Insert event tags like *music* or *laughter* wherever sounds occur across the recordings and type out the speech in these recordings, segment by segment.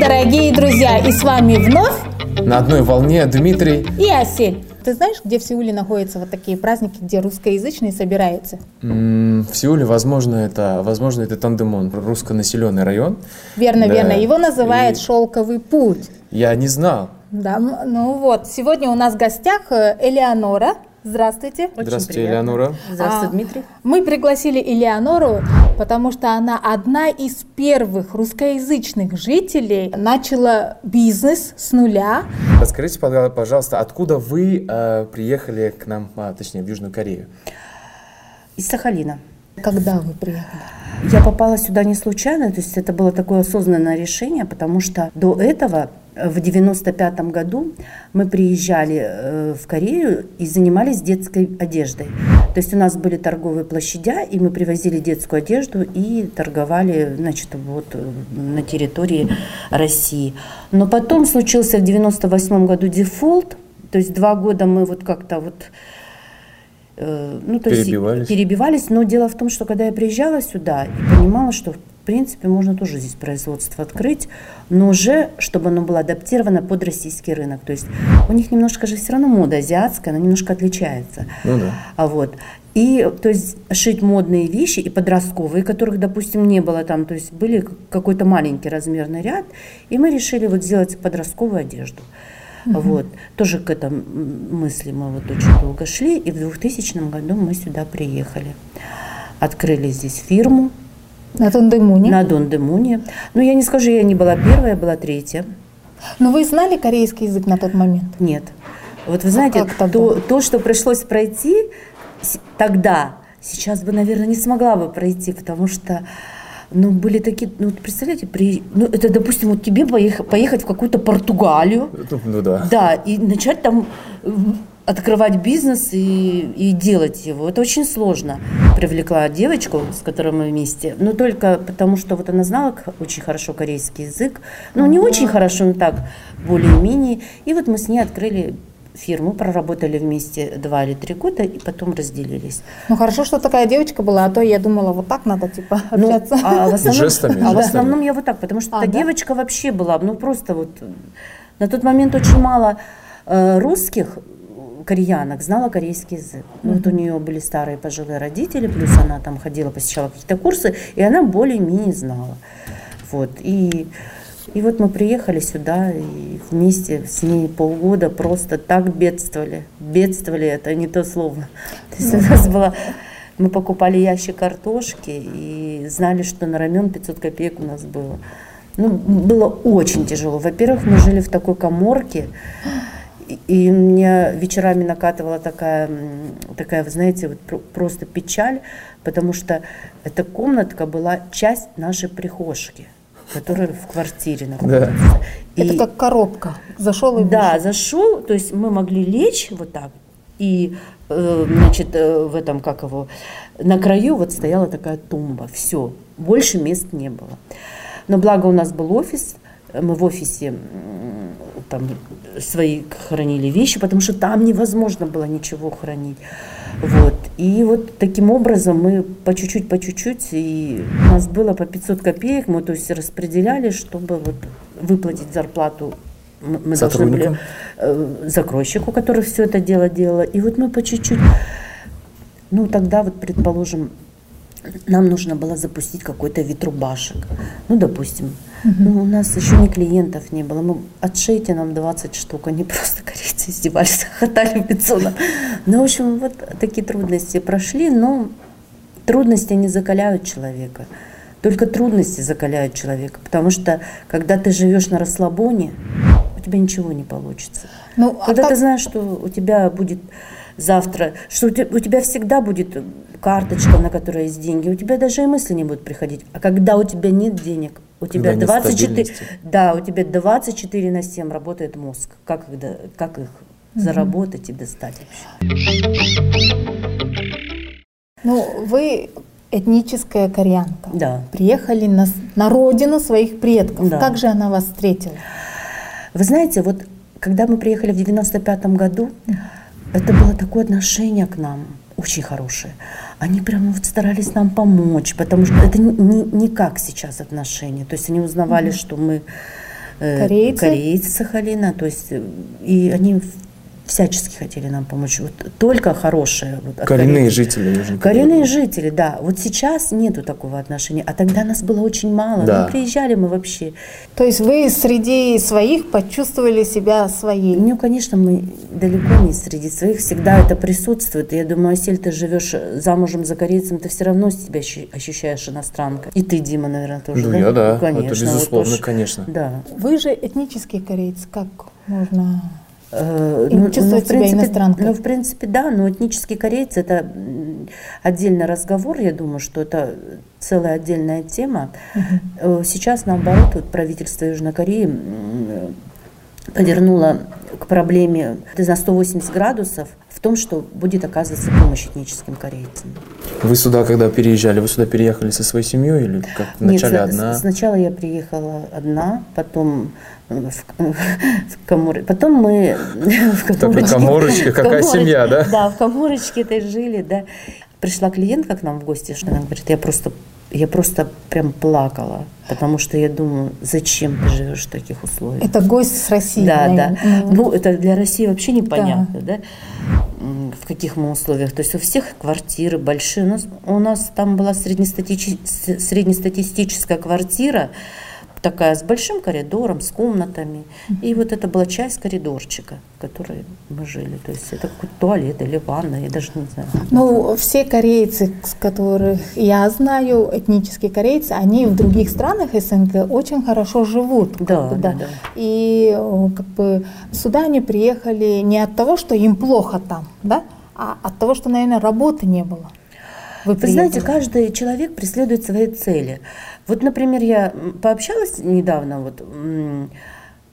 дорогие друзья! И с вами вновь На одной волне Дмитрий. и Осель. Ты знаешь, где в Сеуле находятся вот такие праздники, где русскоязычные собираются? М, В Сеуле, возможно, это, возможно, это Тандемон, руссконаселенный район. Верно, Да. верно. Его называют И «Шелковый путь». Я не знал. Да, м, ну вот, сегодня у нас в гостях э, Элеонора. Здравствуйте. Очень Здравствуйте, приятно. Элеонора. Здравствуй, А, Дмитрий. Мы пригласили Элеонору, потому что она одна из первых русскоязычных жителей начала бизнес с нуля. Расскажите, пожалуйста, откуда вы э, приехали к нам, а, точнее, в Южную Корею? Из Сахалина. Когда вы приехали? Я попала сюда не случайно, то есть это было такое осознанное решение, потому что до этого в 95 году мы приезжали э, в Корею и занимались детской одеждой. То есть у нас были торговые площадя, и мы привозили детскую одежду и торговали, значит, вот э, на территории России. Но потом случился в 98 году дефолт, то есть два года мы вот как-то вот ну, то есть Перебивались. перебивались, но дело в том, что когда я приезжала сюда и понимала, что в принципе можно тоже здесь производство открыть, но уже чтобы оно было адаптировано под российский рынок. То есть у них немножко же все равно мода азиатская, она немножко отличается. Ну да. А вот. И, то есть, шить модные вещи и подростковые, которых, допустим, не было там, то есть, были какой-то маленький размерный ряд, и мы решили вот сделать подростковую одежду. Вот. Тоже к этому мысли мы вот очень долго шли, и в 2000 году мы сюда приехали. Открыли здесь фирму На Тундемуне. на Дондемуне. Ну, я не скажу, я не была первая, я была третья. Но вы знали корейский язык на тот момент? Нет. Вот вы знаете, А то, то, что пришлось пройти тогда, сейчас бы, наверное, не смогла бы пройти, потому что ну, были такие, ну, вот представляете, при, ну, это, допустим, вот тебе поех- поехать в какую-то Португалию, Ну, ну да. да, и начать там э, открывать бизнес и, и делать его. Это очень сложно. Привлекла девочку, с которой мы вместе, но только потому, что вот она знала очень хорошо корейский язык. Ну, не очень хорошо, но так, более-менее. И вот мы с ней открыли фирму, проработали вместе два или три года и потом разделились. Ну хорошо, что такая девочка была, а то я думала, вот так надо типа Ну, общаться. а в основном, Жестами, а в основном я вот так, потому что А, эта да? девочка вообще была, ну просто вот на тот момент очень мало э, русских э, кореянок знала корейский язык. Ну, вот у нее были старые пожилые родители, плюс она там ходила, посещала какие-то курсы, и она более-менее знала. Вот, и, и вот мы приехали сюда и вместе с ней полгода просто так бедствовали. Бедствовали, это не то слово. То есть у нас было... Мы покупали ящик картошки и знали, что на рамен 500 копеек у нас было. Ну, было очень тяжело. Во-первых, мы жили в такой коморке, и- мне вечерами накатывала такая, такая, вы знаете, вот про- просто печаль, потому что эта комнатка была часть нашей прихожки, которая в квартире находится. Это И- как коробка. Зашел и да, вышел. зашел, то есть мы могли лечь вот так, и, э, значит, э, в этом, как его, на краю вот стояла такая тумба, все, больше мест не было. Но благо у нас был офис, мы в офисе там свои хранили вещи, потому что там невозможно было ничего хранить. Вот. И вот таким образом мы по чуть-чуть, по чуть-чуть, и у нас было по 500 копеек, мы то есть распределяли, чтобы вот выплатить зарплату мы должны были э, закройщику, который все это дело делал. И вот мы по чуть-чуть, ну тогда вот, предположим, нам нужно было запустить какой-то вид рубашек. Ну, допустим. Ну, у нас еще ни клиентов не было. Мы отшейте нам 20 штук. Они *laughs* просто корейцы издевались, хохотали в лицо. Ну, в общем, вот такие трудности прошли, но трудности не закаляют человека. Только трудности закаляют человека. Потому что, когда ты живешь на расслабоне, у тебя ничего не получится. Ну, а Когда как- ты знаешь, что у тебя будет завтра, что у тебя всегда будет карточка, на которой есть деньги, у тебя даже и мысли не будут приходить. А когда у тебя нет денег, у тебя нет 24, стабильности. да, у тебя 24 на 7 работает мозг. Как, их как их заработать и достать вообще? Ну, вы этническая кореянка. Да. Приехали на, на родину своих предков. Да. Как же она вас встретила? Вы знаете, вот когда мы приехали в 95 году, это было такое отношение к нам очень хорошее. Они прямо вот старались нам помочь, потому что это не, не- как сейчас отношения. То есть они узнавали, что мы э, Корейцы? корейцы Сахалина, то есть э, и они всячески хотели нам помочь. Вот только хорошее. Вот, от Коренные Кореи. жители Южной. Коренные жители, да. Вот сейчас нету такого отношения, а тогда нас было очень мало. Да. Ну, приезжали мы вообще. То есть вы среди своих почувствовали себя своей. Ну, конечно, мы далеко не среди своих, всегда это присутствует. И я думаю, если ты живешь замужем за корейцем, ты все равно себя ощу- ощущаешь иностранкой. И ты, Дима, наверное, тоже. Ну, я да, Конечно, это вот безусловно, уж- конечно. Да. Вы же этнический кореец. Как можно... Э, И чувствовать себя иностранкой. Ну, в принципе, да, но этнический кореец это отдельный разговор, я думаю, что это целая отдельная тема. Э, Сейчас, наоборот, вот правительство Южной Кореи м, повернуло к проблеме на 180 градусов в том, что будет оказываться помощь этническим корейцам. Вы сюда, когда переезжали, вы сюда переехали со своей семьей или как вначале Нет, одна? Сначала я приехала одна, потом э, в, в Камур- Потом мы *laughs* в Камурочке- коморочка, в какая Камурочке- семья, да? Да, в Камурочке этой жили, да. Пришла клиентка к нам в гости, что она говорит, я просто, я просто прям плакала, потому что я думаю, зачем ты живешь в таких условиях? Это гость с России. Да, да. наверное. Ну, это для России вообще непонятно, да. М, В каких мы условиях. То есть у всех квартиры большие. У нас, у нас там была среднестатичи- с- среднестатистическая квартира, такая с большим коридором, с комнатами. И вот это была часть коридорчика, в которой мы жили. То есть это какой-то туалет или ванна, я даже не знаю. Ну, все корейцы, которых я знаю, этнические корейцы, они в других странах СНГ очень хорошо живут. Да, бы, да, да. И как бы сюда они приехали не от того, что им плохо там, да, а от того, что, наверное, работы не было. Вы, Вы знаете, каждый человек преследует свои цели. Вот, например, я пообщалась недавно, вот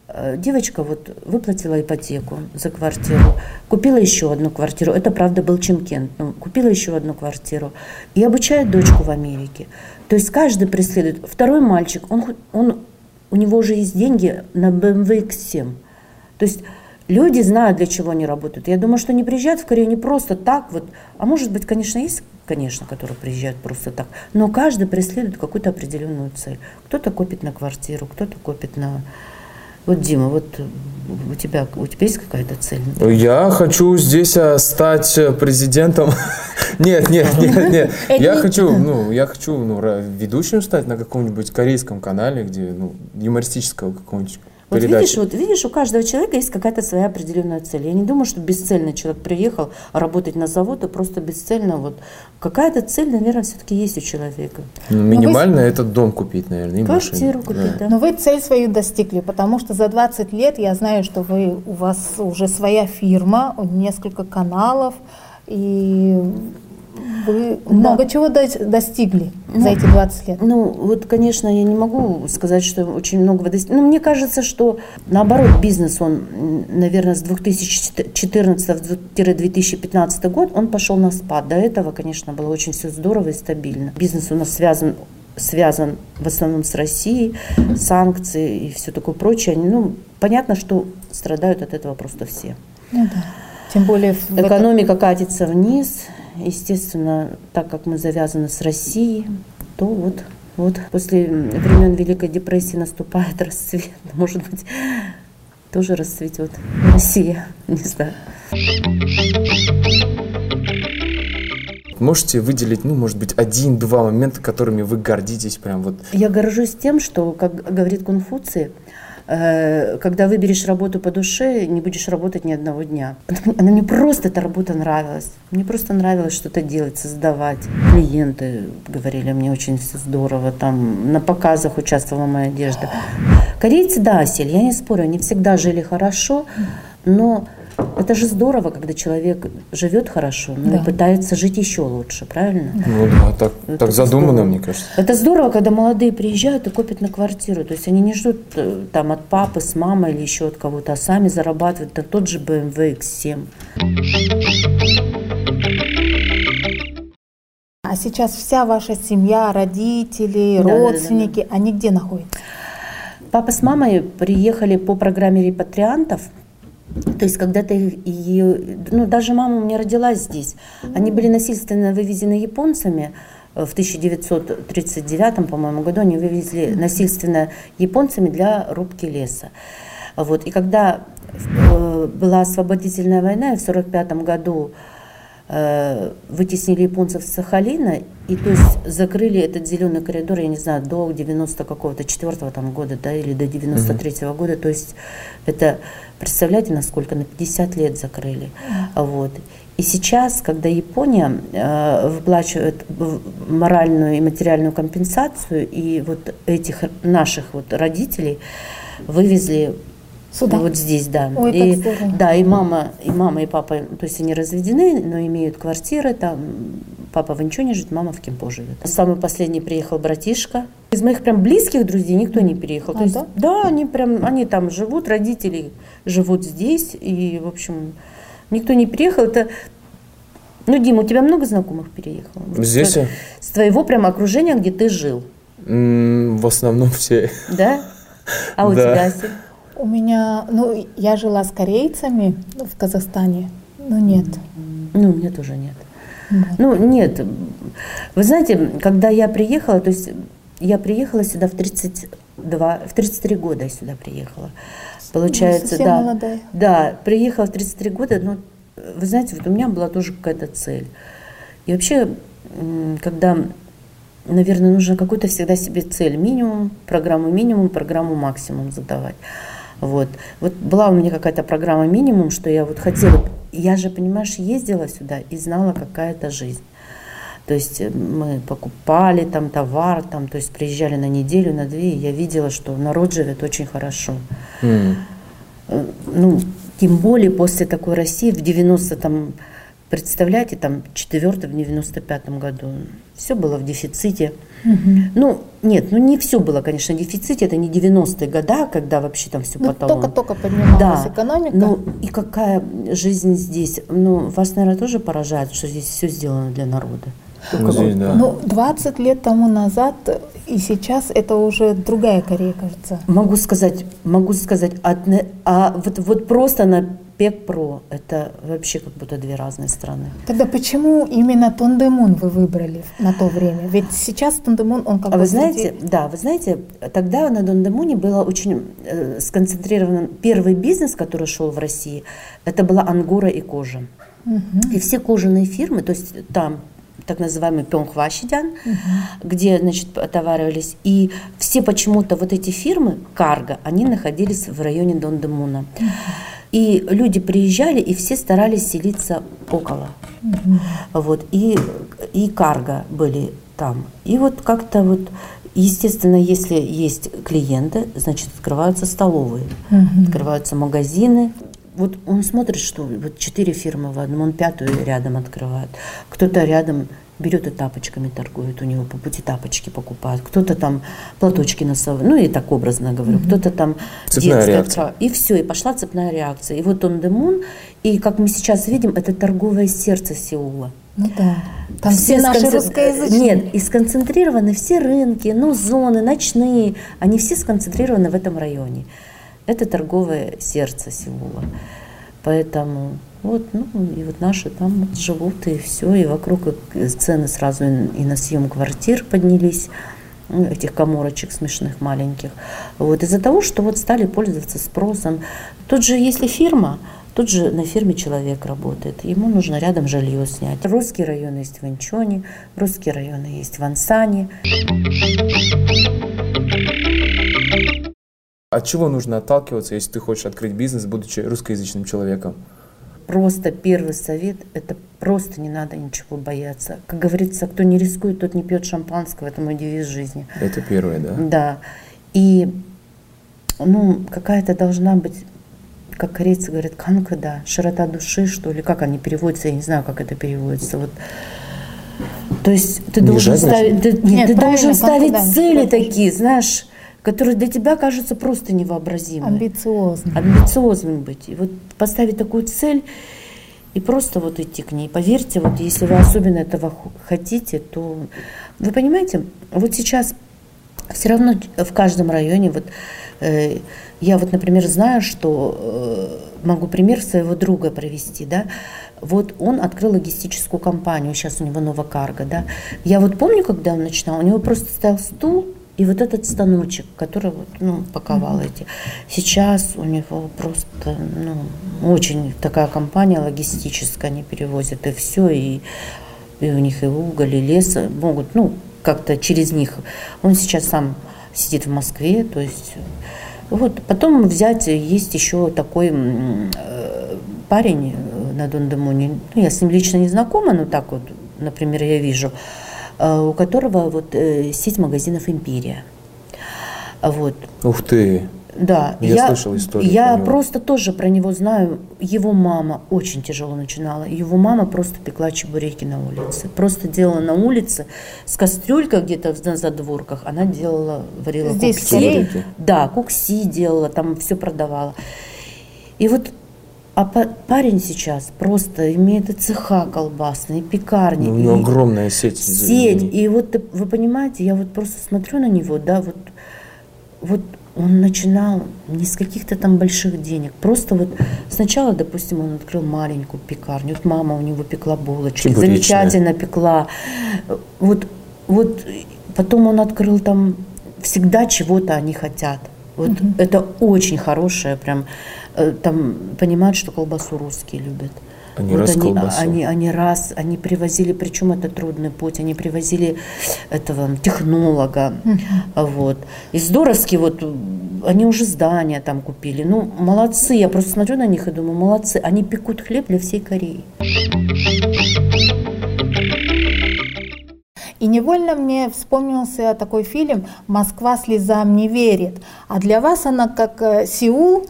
э, девочка вот выплатила ипотеку за квартиру, купила еще одну квартиру, это, правда, был Чимкент, но купила еще одну квартиру и обучает дочку в Америке. То есть каждый преследует. Второй мальчик, он, он, у него уже есть деньги на BMW X7. То есть люди знают, для чего они работают. Я думаю, что не приезжают в Корею не просто так, вот, а может быть, конечно, есть, конечно, которые приезжают просто так, но каждый преследует какую-то определенную цель. Кто-то копит на квартиру, кто-то копит на... Вот, Дима, вот э, у тебя, у тебя есть какая-то цель? Я хочу здесь а, стать э, президентом. *laughs* Нет, нет, нет, нет. Я хочу, ну, я хочу, ну, ведущим стать на каком-нибудь корейском канале, где, ну, юмористического какого-нибудь Вот видишь, передачи. вот видишь, у каждого человека есть какая-то своя определенная цель. Я не думаю, что бесцельно человек приехал работать на завод и просто бесцельно вот какая-то цель, наверное, все-таки есть у человека. Ну, Минимально этот дом купить, наверное, и Квартиру машину. купить, да. Но вы цель свою достигли, потому что за 20 лет я знаю, что вы, у вас уже своя фирма, несколько каналов, и вы много чего до- достигли за эти 20 лет. Ну, вот, конечно, я не могу сказать, что очень многого достиг. Но мне кажется, что наоборот, бизнес, он, наверное, с 2014-2015 год, он пошел на спад. До этого, конечно, было очень все здорово и стабильно. Бизнес у нас связан связан в основном с Россией, санкции и все такое прочее. Они, Ну, понятно, что страдают от этого просто все. Ну да. Тем более Экономика катится вниз. Естественно, так как мы завязаны с Россией, то вот, вот после времен Великой депрессии наступает *laughs* расцвет. Может быть, тоже расцветет Россия. Не знаю. Можете выделить, ну, может быть, один-два момента, которыми вы гордитесь прям вот. Я горжусь тем, что, как говорит Конфуций, когда выберешь работу по душе, не будешь работать ни одного дня. Она мне просто эта работа нравилась. Мне просто нравилось что-то делать, создавать. Клиенты говорили мне очень все здорово. Там на показах участвовала моя одежда. Корейцы, да, сели, я не спорю, они всегда жили хорошо, но это же здорово, когда человек живет хорошо, но Да. и пытается жить еще лучше, правильно? Ну да, так, Это так задумано, здорово. мне кажется. Это здорово, когда молодые приезжают и копят на квартиру. То есть они не ждут э, там от папы, с мамой или еще от кого-то, а сами зарабатывают на тот же BMW X7. А сейчас вся ваша семья, родители, Да, да, да, да. родственники, они где находятся? Папа с мамой приехали по программе репатриантов. То есть когда-то ее, ну даже мама у меня родилась здесь. Они были насильственно вывезены японцами в 1939, по-моему, году они вывезли насильственно японцами для рубки леса. Вот. И когда э, была освободительная война, и в 1945 году вытеснили японцев с Сахалина, и то есть закрыли этот зеленый коридор, я не знаю, до 90 какого-то четвертого там года, да, или до 93 -го года, то есть это, представляете, насколько, на 50 лет закрыли, вот. И сейчас, когда Япония э, выплачивает моральную и материальную компенсацию, и вот этих наших вот родителей вывезли Сюда? вот здесь, да. Ой, и, да, и мама, и мама, и папа, то есть они разведены, но имеют квартиры, там папа в Инчоне живет, мама в Кемпо живет. Самый последний приехал братишка. Из моих прям близких друзей никто не переехал. А, то есть, да? да, они прям, они там живут, родители живут здесь, и, в общем, никто не переехал. Это ну, Дима, у тебя много знакомых переехало? Здесь? С, с твоего прям окружения, где ты жил, М, В основном все. да? А у Да. тебя, Ася? У меня, ну, я жила с корейцами в Казахстане, но нет. Ну, у меня тоже нет. Вот. Ну, нет. Вы знаете, когда я приехала, то есть я приехала сюда в 32, в 33 года я сюда приехала. Получается, совсем да. молодая. Да, приехала в 33 года, но вы знаете, вот у меня была тоже какая-то цель. И вообще, когда, наверное, нужно какую-то всегда себе цель, минимум, программу минимум, программу максимум задавать. Вот. Вот была у меня какая-то программа минимум, что я вот хотела, я же, понимаешь, ездила сюда и знала, какая это жизнь. То есть э, мы покупали там товар, там, то есть приезжали на неделю, на две, и я видела, что народ живет очень хорошо. Э, Ну, тем более после такой России в 90 там, представляете, там, 4 в 95 году, все было в дефиците. Ну, нет, ну не все было, конечно, в дефиците, это не 90-е года, когда вообще там все Ну, потолок. только-только поднималась экономика. Ну и какая жизнь здесь? Ну, вас, наверное, тоже поражает, что здесь все сделано для народа. Ну, здесь, да. Ну, 20 лет тому назад и сейчас это уже другая Корея, кажется. Могу сказать, могу сказать, одне- а вот, вот просто на ПЕК-ПРО это вообще как будто две разные страны. Тогда почему именно Тондемун вы выбрали на то время? Ведь сейчас Тондемун, он как А бы вы среди- знаете, да, вы знаете, тогда на Дондемуне было очень э, сконцентрирован первый бизнес, который шел в России, это была ангора и кожа. И все кожаные фирмы, то есть там так называемый Пёнхващидян, где, значит, отоваривались. И все почему-то вот эти фирмы, карго, они находились в районе Дондемуна. И люди приезжали, и все старались селиться около. Вот, и, и карго были там. И вот как-то вот, естественно, если есть клиенты, значит, открываются столовые, открываются магазины. Вот он смотрит, что вот четыре фирмы в одном, он пятую рядом открывает. Кто-то рядом берет и тапочками торгует, у него по пути тапочки покупает. Кто-то там платочки носовые, ну и так образно говорю. Кто-то там Цепная детская И все, и пошла цепная реакция. И вот он Демун, и как мы сейчас видим, это торговое сердце Сеула. Ну да. Там все, наши сконцен- русскоязычные. Нет, и сконцентрированы все рынки, ну, зоны, ночные, они все сконцентрированы в этом районе. Это торговое сердце Сеула. Поэтому вот, ну, и вот наши там вот живут, и все, и вокруг и цены сразу и и на съем квартир поднялись, ну, этих коморочек смешных маленьких. Вот из-за того, что вот стали пользоваться спросом. Тут же, если фирма, тут же на фирме человек работает, ему нужно рядом жилье снять. Русский район есть в Инчоне, русские районы есть в Ансане. От чего нужно отталкиваться, если ты хочешь открыть бизнес, будучи русскоязычным человеком? Просто первый совет – это просто не надо ничего бояться. Как говорится, кто не рискует, тот не пьет шампанского. Это мой девиз жизни. Это первое, да? Да. И ну, какая-то должна быть, как корейцы говорят, канка, да, широта души, что ли, как они переводятся, я не знаю, как это переводится. Вот. То есть ты Не должен ставить, ты, нет, ты должен канка, ставить да, цели широта такие, знаешь, которые для тебя кажутся просто невообразимыми Амбициозно. амбициозным быть. И вот поставить такую цель и просто вот идти к ней. Поверьте, вот если вы особенно этого хотите, то вы понимаете, вот сейчас все равно в каждом районе, вот э, я вот, например, знаю, что э, могу пример своего друга провести, да, Вот он открыл логистическую компанию, сейчас у него Новокарго, да. Я вот помню, когда он начинал, у него просто стоял стул, и вот этот станочек, который вот, ну, паковал эти. Сейчас у него просто ну, очень такая компания логистическая, они перевозят и все, и, и у них и уголь, и лес могут, ну, как-то через них. Он сейчас сам сидит в Москве, то есть вот. Потом взять, есть еще такой э, парень э, на Дондемоне, ну, я с ним лично не знакома, но так вот, например, я вижу, Э, у которого вот э, сеть магазинов «Империя». Вот. Ух ты! Да, я, я слышал историю. Я про просто тоже про него знаю. Его мама очень тяжело начинала. Его мама просто пекла чебуреки на улице. Просто делала на улице с кастрюлькой где-то на задворках. Она делала, варила Здесь кукси. Да, кукси делала, там все продавала. И вот а парень сейчас просто имеет и цеха колбасные, и пекарни. Ну, у него и огромная сеть. Сеть. И вот вы понимаете, я вот просто смотрю на него, да, вот, вот он начинал не с каких-то там больших денег. Просто вот сначала, допустим, он открыл маленькую пекарню. Вот мама у него пекла булочки, Чебуречная. замечательно пекла. Вот, вот потом он открыл там всегда чего-то они хотят. Вот угу. это очень хорошее, прям там понимают, что колбасу русские любят. Они вот раз они, колбасу. они, они раз, они привозили, причем это трудный путь, они привозили этого технолога, вот. И здоровски вот, они уже здания там купили. Ну, молодцы, я просто смотрю на них и думаю, молодцы, они пекут хлеб для всей Кореи. И невольно мне вспомнился такой фильм «Москва слезам не верит». А для вас она как э, Сеул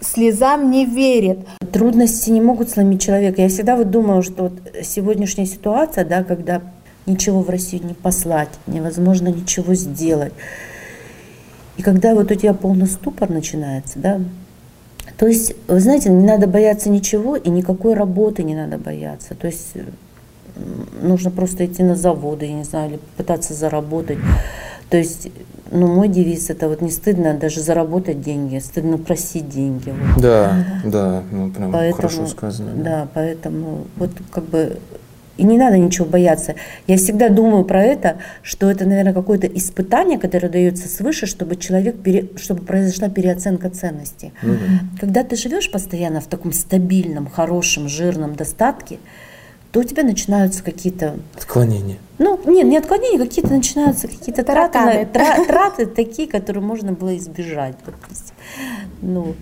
слезам не верит. Трудности не могут сломить человека. Я всегда вот думаю, что вот сегодняшняя ситуация, да, когда ничего в Россию не послать, невозможно ничего сделать. И когда вот у тебя полный ступор начинается, да, то есть, вы знаете, не надо бояться ничего, и никакой работы не надо бояться. То есть нужно просто идти на заводы, я не знаю, или пытаться заработать. То есть, ну, мой девиз это вот не стыдно даже заработать деньги, стыдно просить деньги. Вот. Да, да, ну прям поэтому, хорошо сказано. Да. да, поэтому вот как бы и не надо ничего бояться. Я всегда думаю про это, что это, наверное, какое-то испытание, которое дается свыше, чтобы человек, пере, чтобы произошла переоценка ценностей. Угу. Когда ты живешь постоянно в таком стабильном, хорошем, жирном достатке, то у тебя начинаются какие-то... Отклонения. Ну, нет, не отклонения, какие-то начинаются какие-то траты, тра, траты такие, которые можно было избежать, допустим. Ну,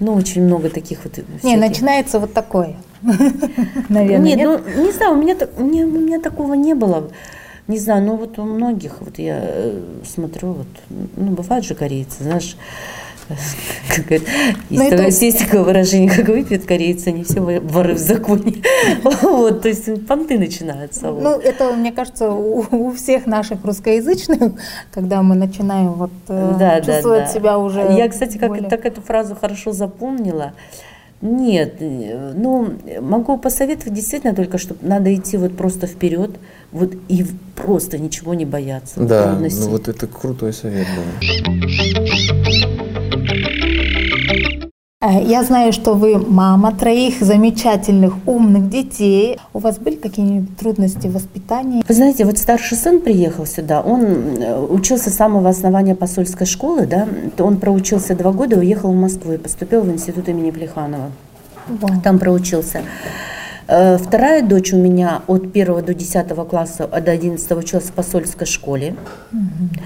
ну, очень много таких вот... Всяких. Не, начинается вот такое, *laughs* наверное, нет? нет? ну, не знаю, у меня, у, меня, у меня такого не было. Не знаю, ну вот у многих, вот я э, смотрю, вот, ну, бывают же корейцы, знаешь, как это, есть, такое, это... есть такое выражение, как выпьют корейцы, они все воры в законе. *laughs* Вот, то есть понты начинаются. Вот. Ну, это, мне кажется, у, у всех наших русскоязычных, когда мы начинаем вот э, да, чувствовать да, да. себя уже Я, кстати, как более... так эту фразу хорошо запомнила. Нет, э, ну, могу посоветовать действительно только, что надо идти вот просто вперед, вот и просто ничего не бояться. Да, ну вот это крутой совет, да. Я знаю, что вы мама троих замечательных, умных детей. У вас были какие-нибудь трудности в воспитании? Вы знаете, вот старший сын приехал сюда, он э, учился с самого основания посольской школы, да, он проучился два года, уехал в Москву и поступил в институт имени Плеханова. Wow. Там проучился. Э, вторая дочь у меня от 1 до 10 класса, до 11 училась в посольской школе. Mm-hmm.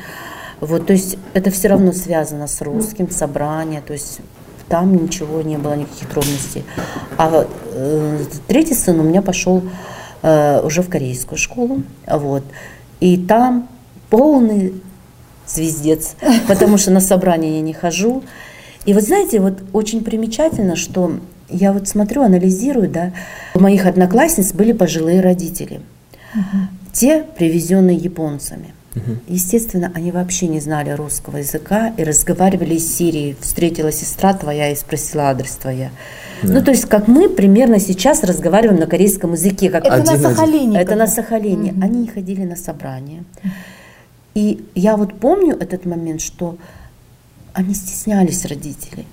Вот, то есть это все равно связано с русским, собрание, то есть там ничего не было, никаких трудностей. А э, третий сын у меня пошел э, уже в корейскую школу, вот, и там полный звездец, *laughs* потому что на собрание я не хожу. И вот знаете, вот очень примечательно, что я вот смотрю, анализирую, да, у моих одноклассниц были пожилые родители, угу. те привезенные японцами. Угу. Естественно, они вообще не знали русского языка и разговаривали из Сирии. Встретила сестра твоя и спросила адрес твоя. Да. Ну, то есть, как мы примерно сейчас разговариваем на корейском языке. Как это один на Сахалине. Это на Сахалине. Угу. Они не ходили на собрания. И я вот помню этот момент, что они стеснялись родителей.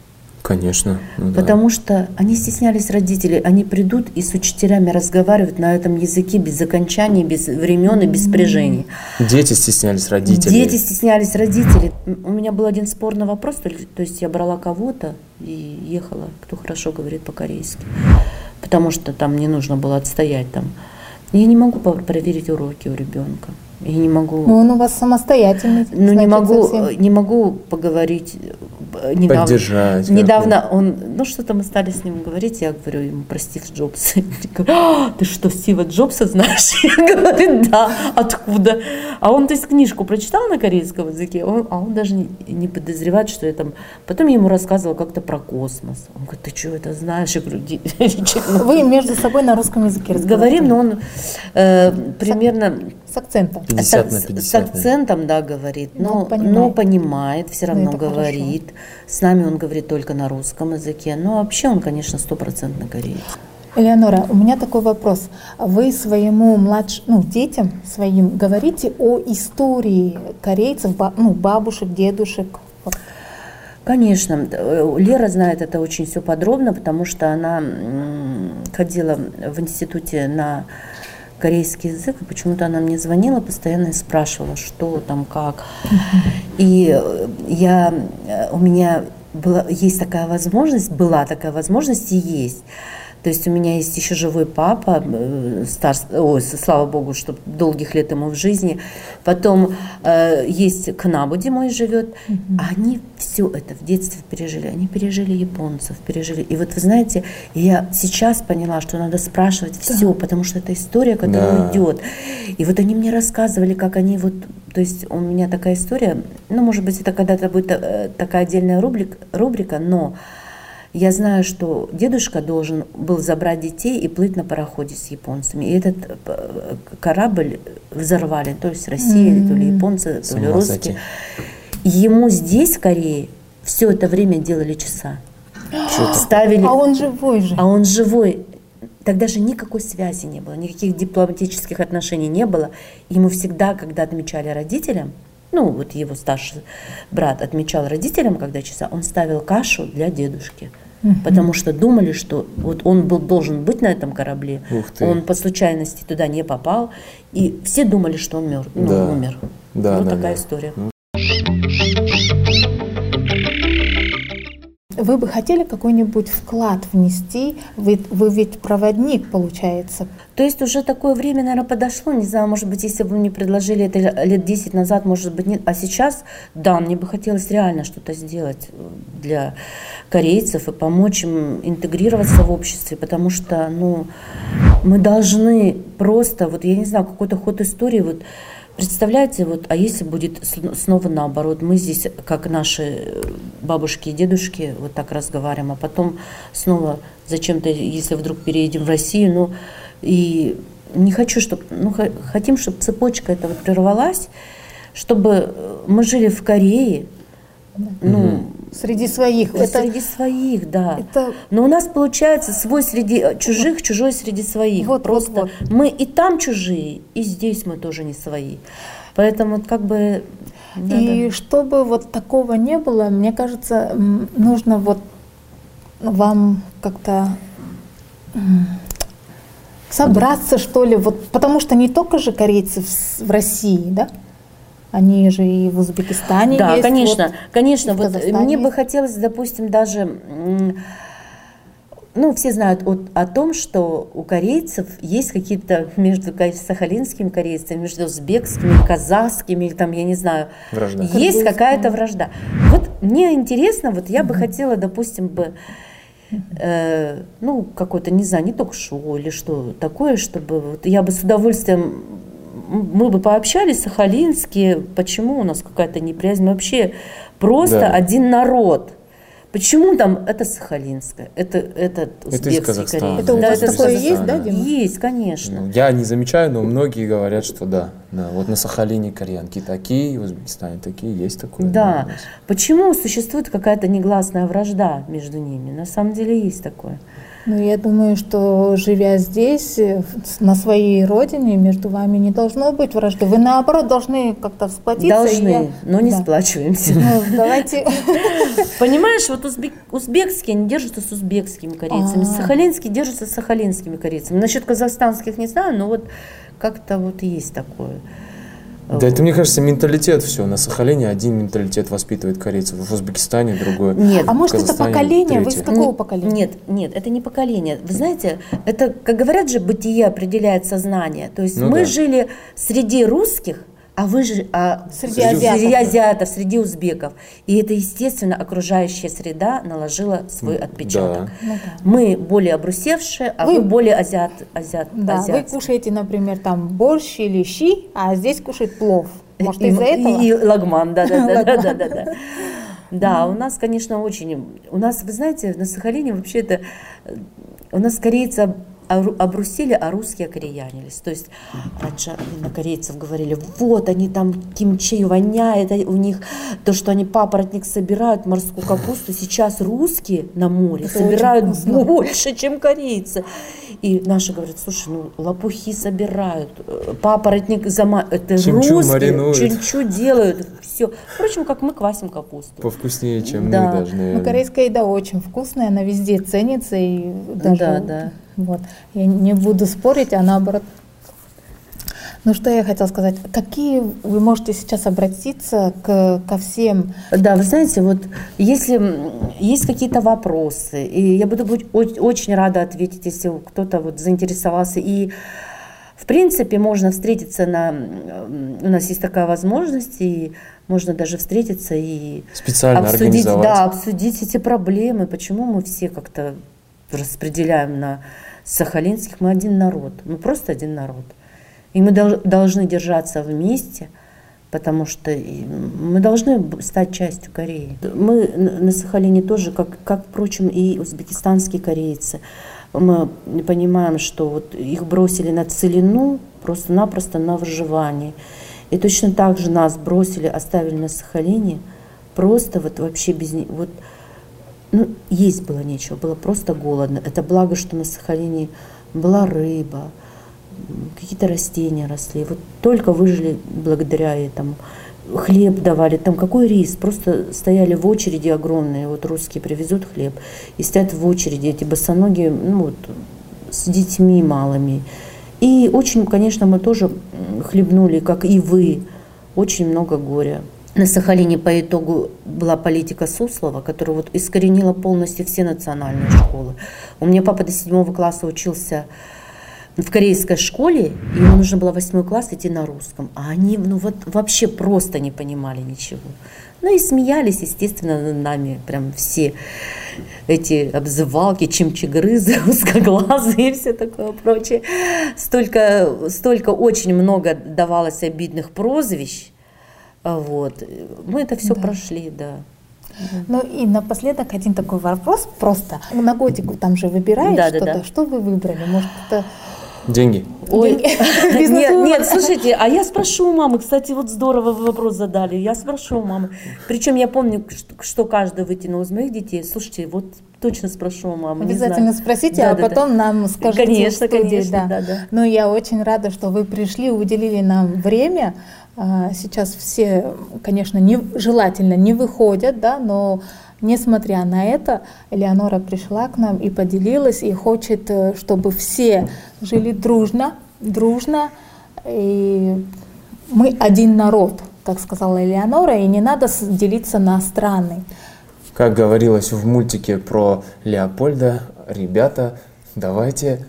Конечно. ну да. Потому что они стеснялись родителей. Они придут и с учителями разговаривают на этом языке без окончаний, без времен и без спряжений. Дети стеснялись родителей. Дети стеснялись родителей. У меня был один спорный вопрос, то есть я брала кого-то и ехала, кто хорошо говорит по-корейски, потому что там не нужно было отстоять там. Я не могу проверить уроки у ребенка. Я не могу. Ну, он у вас самостоятельный. Ну, не могу, совсем. не могу поговорить. Э, Недавно, Поддержать, недавно он, ну что-то мы стали с ним говорить, я говорю ему про Стив говорит, *laughs* «А, ты что, Стива Джобса знаешь? *laughs* Я говорю, да, откуда? А он, то есть, книжку прочитал на корейском языке, он- а он даже не, не подозревает, что я там... Потом я ему рассказывала как-то про космос. Он говорит, ты что это знаешь? Я говорю, «Ди- *laughs* ну, Вы между собой на русском языке разговариваете? Говорим, но он э, примерно С акцентом. 50 на с- 50. С акцентом, да, говорит, Но но, понимает. но понимает, все Ну, равно хорошо. говорит. С нами он говорит только на русском языке. Но вообще он, конечно, стопроцентно кореец. Элеонора, у меня такой вопрос. Вы своему младш... ну, детям своим говорите о истории корейцев, ну, бабушек, дедушек? Конечно, Лера знает это очень все подробно, потому что она ходила в институте на корейский язык, и почему-то она мне звонила постоянно и спрашивала, что там, как. И э, я, э, у меня была, есть такая возможность, была такая возможность и есть. То есть у меня есть еще живой папа, э, стар, ой, слава богу, что долгих лет ему в жизни. Потом э, есть Кнабуди мой живет. Они все это в детстве пережили. Они пережили японцев, пережили. И вот вы знаете, я сейчас поняла, что надо спрашивать все, потому что это история, которая Да. идет. И вот они мне рассказывали, как они вот, то есть у меня такая история, ну, может быть, это когда-то будет э, такая отдельная рубрик, рубрика, но я знаю, что дедушка должен был забрать детей и плыть на пароходе с японцами. И этот э, корабль взорвали, то есть Россия, то ли японцы, то ли русские. Ему здесь, в Корее, все это время делали часа. Ставили, А он живой же. а он живой. Тогда же никакой связи не было, никаких дипломатических отношений не было. Ему всегда, когда отмечали родителям, ну вот его старший брат отмечал родителям, когда часа, он ставил кашу для дедушки. Потому что думали, что вот он был, должен быть на этом корабле, Ух ты. он по случайности туда не попал, и все думали, что он мертв, ну, Да. умер. Да, вот да, такая да. история. Вы бы хотели какой-нибудь вклад внести? Вы, вы ведь проводник, получается. То есть уже такое время, наверное, подошло. Не знаю, может быть, если бы мне предложили это лет 10 назад, может быть, нет. А сейчас, да, мне бы хотелось реально что-то сделать э, для корейцев и помочь им интегрироваться в обществе, потому что, ну, мы должны просто, вот я не знаю, какой-то ход истории, вот Представляете, вот, а если будет снова наоборот, мы здесь, как наши э, бабушки и дедушки, вот так разговариваем, а потом снова зачем-то, если вдруг переедем в Россию, ну, и не хочу, чтобы, ну, хотим, чтобы цепочка эта вот прервалась, чтобы э, мы жили в Корее, ну, Среди своих. Это, среди своих, да. это Но у нас получается свой среди э, чужих, чужой среди своих. Вот, вот, Просто вот. мы и там чужие, и здесь мы тоже не свои. Поэтому как бы надо- И чтобы вот такого не было, мне кажется, нужно вот вам как-то собраться, что ли, вот, потому что не только же корейцы в, в России, да? Они же и в Узбекистане Да, есть. конечно, вот. конечно. Вот мне бы хотелось, допустим, даже, ну, все знают о, о том, что у корейцев есть какие-то между сахалинскими корейцами, между узбекскими, казахскими, или там, я не знаю, Вражда. есть какая-то вражда. Вот мне интересно, вот я бы хотела, допустим, бы, э, ну, какое-то, не знаю, не ток-шоу или что такое, чтобы вот я бы с удовольствием мы бы пообщались, сахалинские, почему у нас какая-то неприязнь, Мы вообще просто Да. один народ. Почему там это сахалинское, это, это из узбекский Казахстана. корейский. Это у Да, вас это из такое есть, да, Дима? Есть, конечно. Ну, я не замечаю, но многие говорят, что да. да. Вот на Сахалине кореянки такие, в Узбекистане такие, есть такое. Да. Почему существует какая-то негласная вражда между ними? На самом деле есть такое. Ну, я думаю, что живя здесь, э, на своей родине, между вами не должно быть вражды. Вы, наоборот, должны как-то сплотиться. Должны, я... но не да. сплачиваемся. Ну, давайте... *laughs* Понимаешь, вот узбек, узбекские, они держатся с узбекскими корейцами, А-а-а. сахалинские держатся с сахалинскими корейцами. Насчет казахстанских не знаю, но вот как-то вот есть такое. Да это, мне кажется, менталитет все. На Сахалине один менталитет воспитывает корейцев, в Узбекистане другой. Нет, А может, это поколение? Вы из какого поколения? Нет, нет, это не поколение. Вы знаете, это, как говорят же, бытие определяет сознание. То есть Ну мы да. жили среди русских, а вы же а, Среди азиатов. среди азиатов, среди узбеков. И это, естественно, окружающая среда наложила свой отпечаток. Да. Ну да. Мы более обрусевшие, а вы, Вы- более азиат, азиат, Да, вы азиатские. кушаете, например, там борщ или щи, а здесь кушает плов. Может, И- из-за этого? И, лагман, да, да, да, да, да, да, да. У нас, конечно, очень. У нас, вы знаете, на Сахалине вообще это э, у нас корейцы обрусили, а русские окореянились. То есть раньше на корейцев говорили, вот они там кимчи воняет, у них то, что они папоротник собирают, морскую капусту. Сейчас русские на море Это собирают больше, чем корейцы. И наши говорят, слушай, ну лопухи собирают, э, папоротник зама... Это Чимчу русские, маринуют. чимчу делают, все. Впрочем, как мы квасим капусту. Повкуснее, чем Да. мы даже, наверное. Ну, корейская еда очень вкусная, она везде ценится и даже Да, да. Вот я не буду спорить, а наоборот. Ну что я хотела сказать? Какие вы можете сейчас обратиться к, ко всем? Да, вы знаете, вот если есть какие-то вопросы, и я буду очень рада ответить, если кто-то вот заинтересовался. И в принципе можно встретиться на... У нас есть такая возможность, и можно даже встретиться и Специально обсудить, да, обсудить эти проблемы, почему мы все как-то распределяем на сахалинских. Мы один народ, мы просто один народ. И мы дол- должны держаться вместе, потому что мы должны стать частью Кореи. Мы на Сахалине тоже, как, как впрочем, и узбекистанские корейцы, мы понимаем, что вот их бросили на целину просто-напросто на выживание. И точно так же нас бросили, оставили на Сахалине, просто вот вообще без... Вот, ну, есть было нечего, было просто голодно. Это благо, что на Сахалине была рыба, какие-то растения росли. Вот только выжили благодаря этому. Хлеб давали, там какой рис, просто стояли в очереди огромные, вот русские привезут хлеб, и стоят в очереди эти босоногие, ну вот, с детьми малыми. И очень, конечно, мы тоже хлебнули, как и вы, очень много горя. На Сахалине по итогу была политика Суслова, которая вот искоренила полностью все национальные школы. У меня папа до седьмого класса учился в корейской школе, и ему нужно было восьмой класс идти на русском. А они ну, вот, вообще просто не понимали ничего. Ну и смеялись, естественно, над нами прям все эти обзывалки, чимчигрызы, *laughs* узкоглазые и все такое прочее. Столько, столько очень много давалось обидных прозвищ. Вот. Мы это все Да. прошли, да. Ну и напоследок один такой вопрос просто. На годику там же выбираешь Да, да, что-то. да. Что вы выбрали? Может, это Деньги. Ой, *laughs* *laughs* нет, нет, слушайте, а я спрошу у мамы, кстати, вот здорово вы вопрос задали, я спрошу у мамы. Причем я помню, что, что каждый вытянул из моих детей. Слушайте, вот точно спрошу у мамы. не Обязательно знаю. спросите, Да, а да, да. потом нам скажите Конечно, студии, конечно, да, да. Но я очень рада, что вы пришли, уделили нам время. А, Сейчас все, конечно, не, желательно не выходят, да, но несмотря на это, Элеонора пришла к нам и поделилась, и хочет, э, чтобы все жили дружно, дружно, и мы один народ, как сказала Элеонора, и не надо делиться на страны. Как говорилось в мультике про Леопольда, ребята, давайте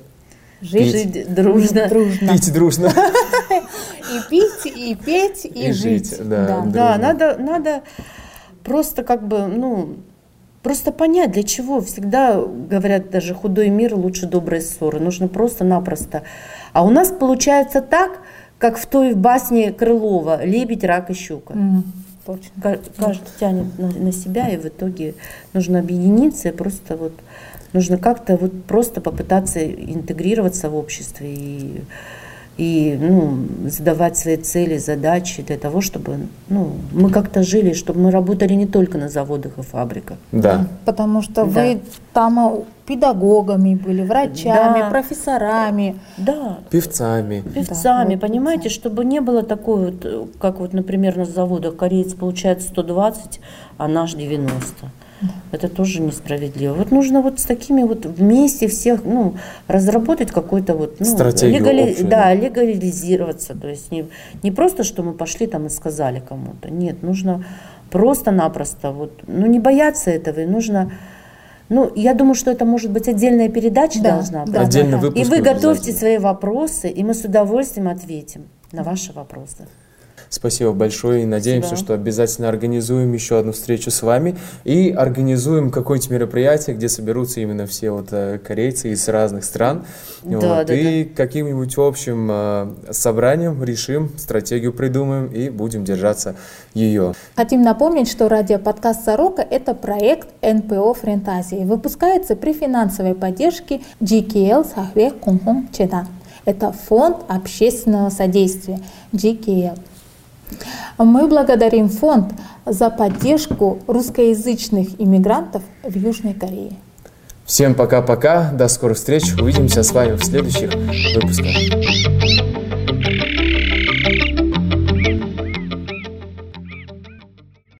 Жить, дружно. дружно. пить дружно. *laughs* И пить, и петь, и, И жить. жить, да. Да, дружно. надо, надо просто как бы, ну, просто понять, для чего. Всегда говорят, даже худой мир лучше доброй ссоры. Нужно просто-напросто. А у нас получается так, как в той басне Крылова «Лебедь, рак и щука». М, Точно. Ка- Каждый тянет на, на себя, и в итоге нужно объединиться, и просто вот нужно как-то вот просто попытаться интегрироваться в обществе и и ну, задавать свои цели, задачи для того, чтобы ну, мы как-то жили, чтобы мы работали не только на заводах и фабриках. Да. Потому что Да. вы там педагогами были, врачами, Да. профессорами. Да, Певцами. певцами, вот понимаете, чтобы не было такой вот, э, как вот, например, на заводах кореец получает 120, а наш 90. Это тоже несправедливо. Вот нужно вот с такими вот вместе всех, ну, разработать какой-то вот, ну, Стратегию общую, да, да. легализироваться. То есть не, не просто, что мы пошли там и сказали кому-то. Нет, нужно просто-напросто вот, ну, не бояться этого, и нужно, ну, я думаю, что это может быть отдельная передача Да, должна быть. да, Отдельный да, выпуск. И вы готовьте свои вопросы, и мы с удовольствием ответим на ваши вопросы. Спасибо большое и надеемся, Спасибо. что обязательно организуем еще одну встречу с вами и организуем какое-нибудь мероприятие, где соберутся именно все вот э, корейцы из разных стран. Да, Вот, да, и каким-нибудь общим э, собранием решим, стратегию придумаем и будем держаться ее. Хотим напомнить, что радиоподкаст «Сорока» — это проект НПО «Френтазия» и выпускается при финансовой поддержке GKL Сахве Кунхун Чедан. Это фонд общественного содействия GKL. Мы благодарим фонд за поддержку русскоязычных иммигрантов в Южной Корее. Всем пока-пока, до скорых встреч, увидимся с вами в следующих выпусках.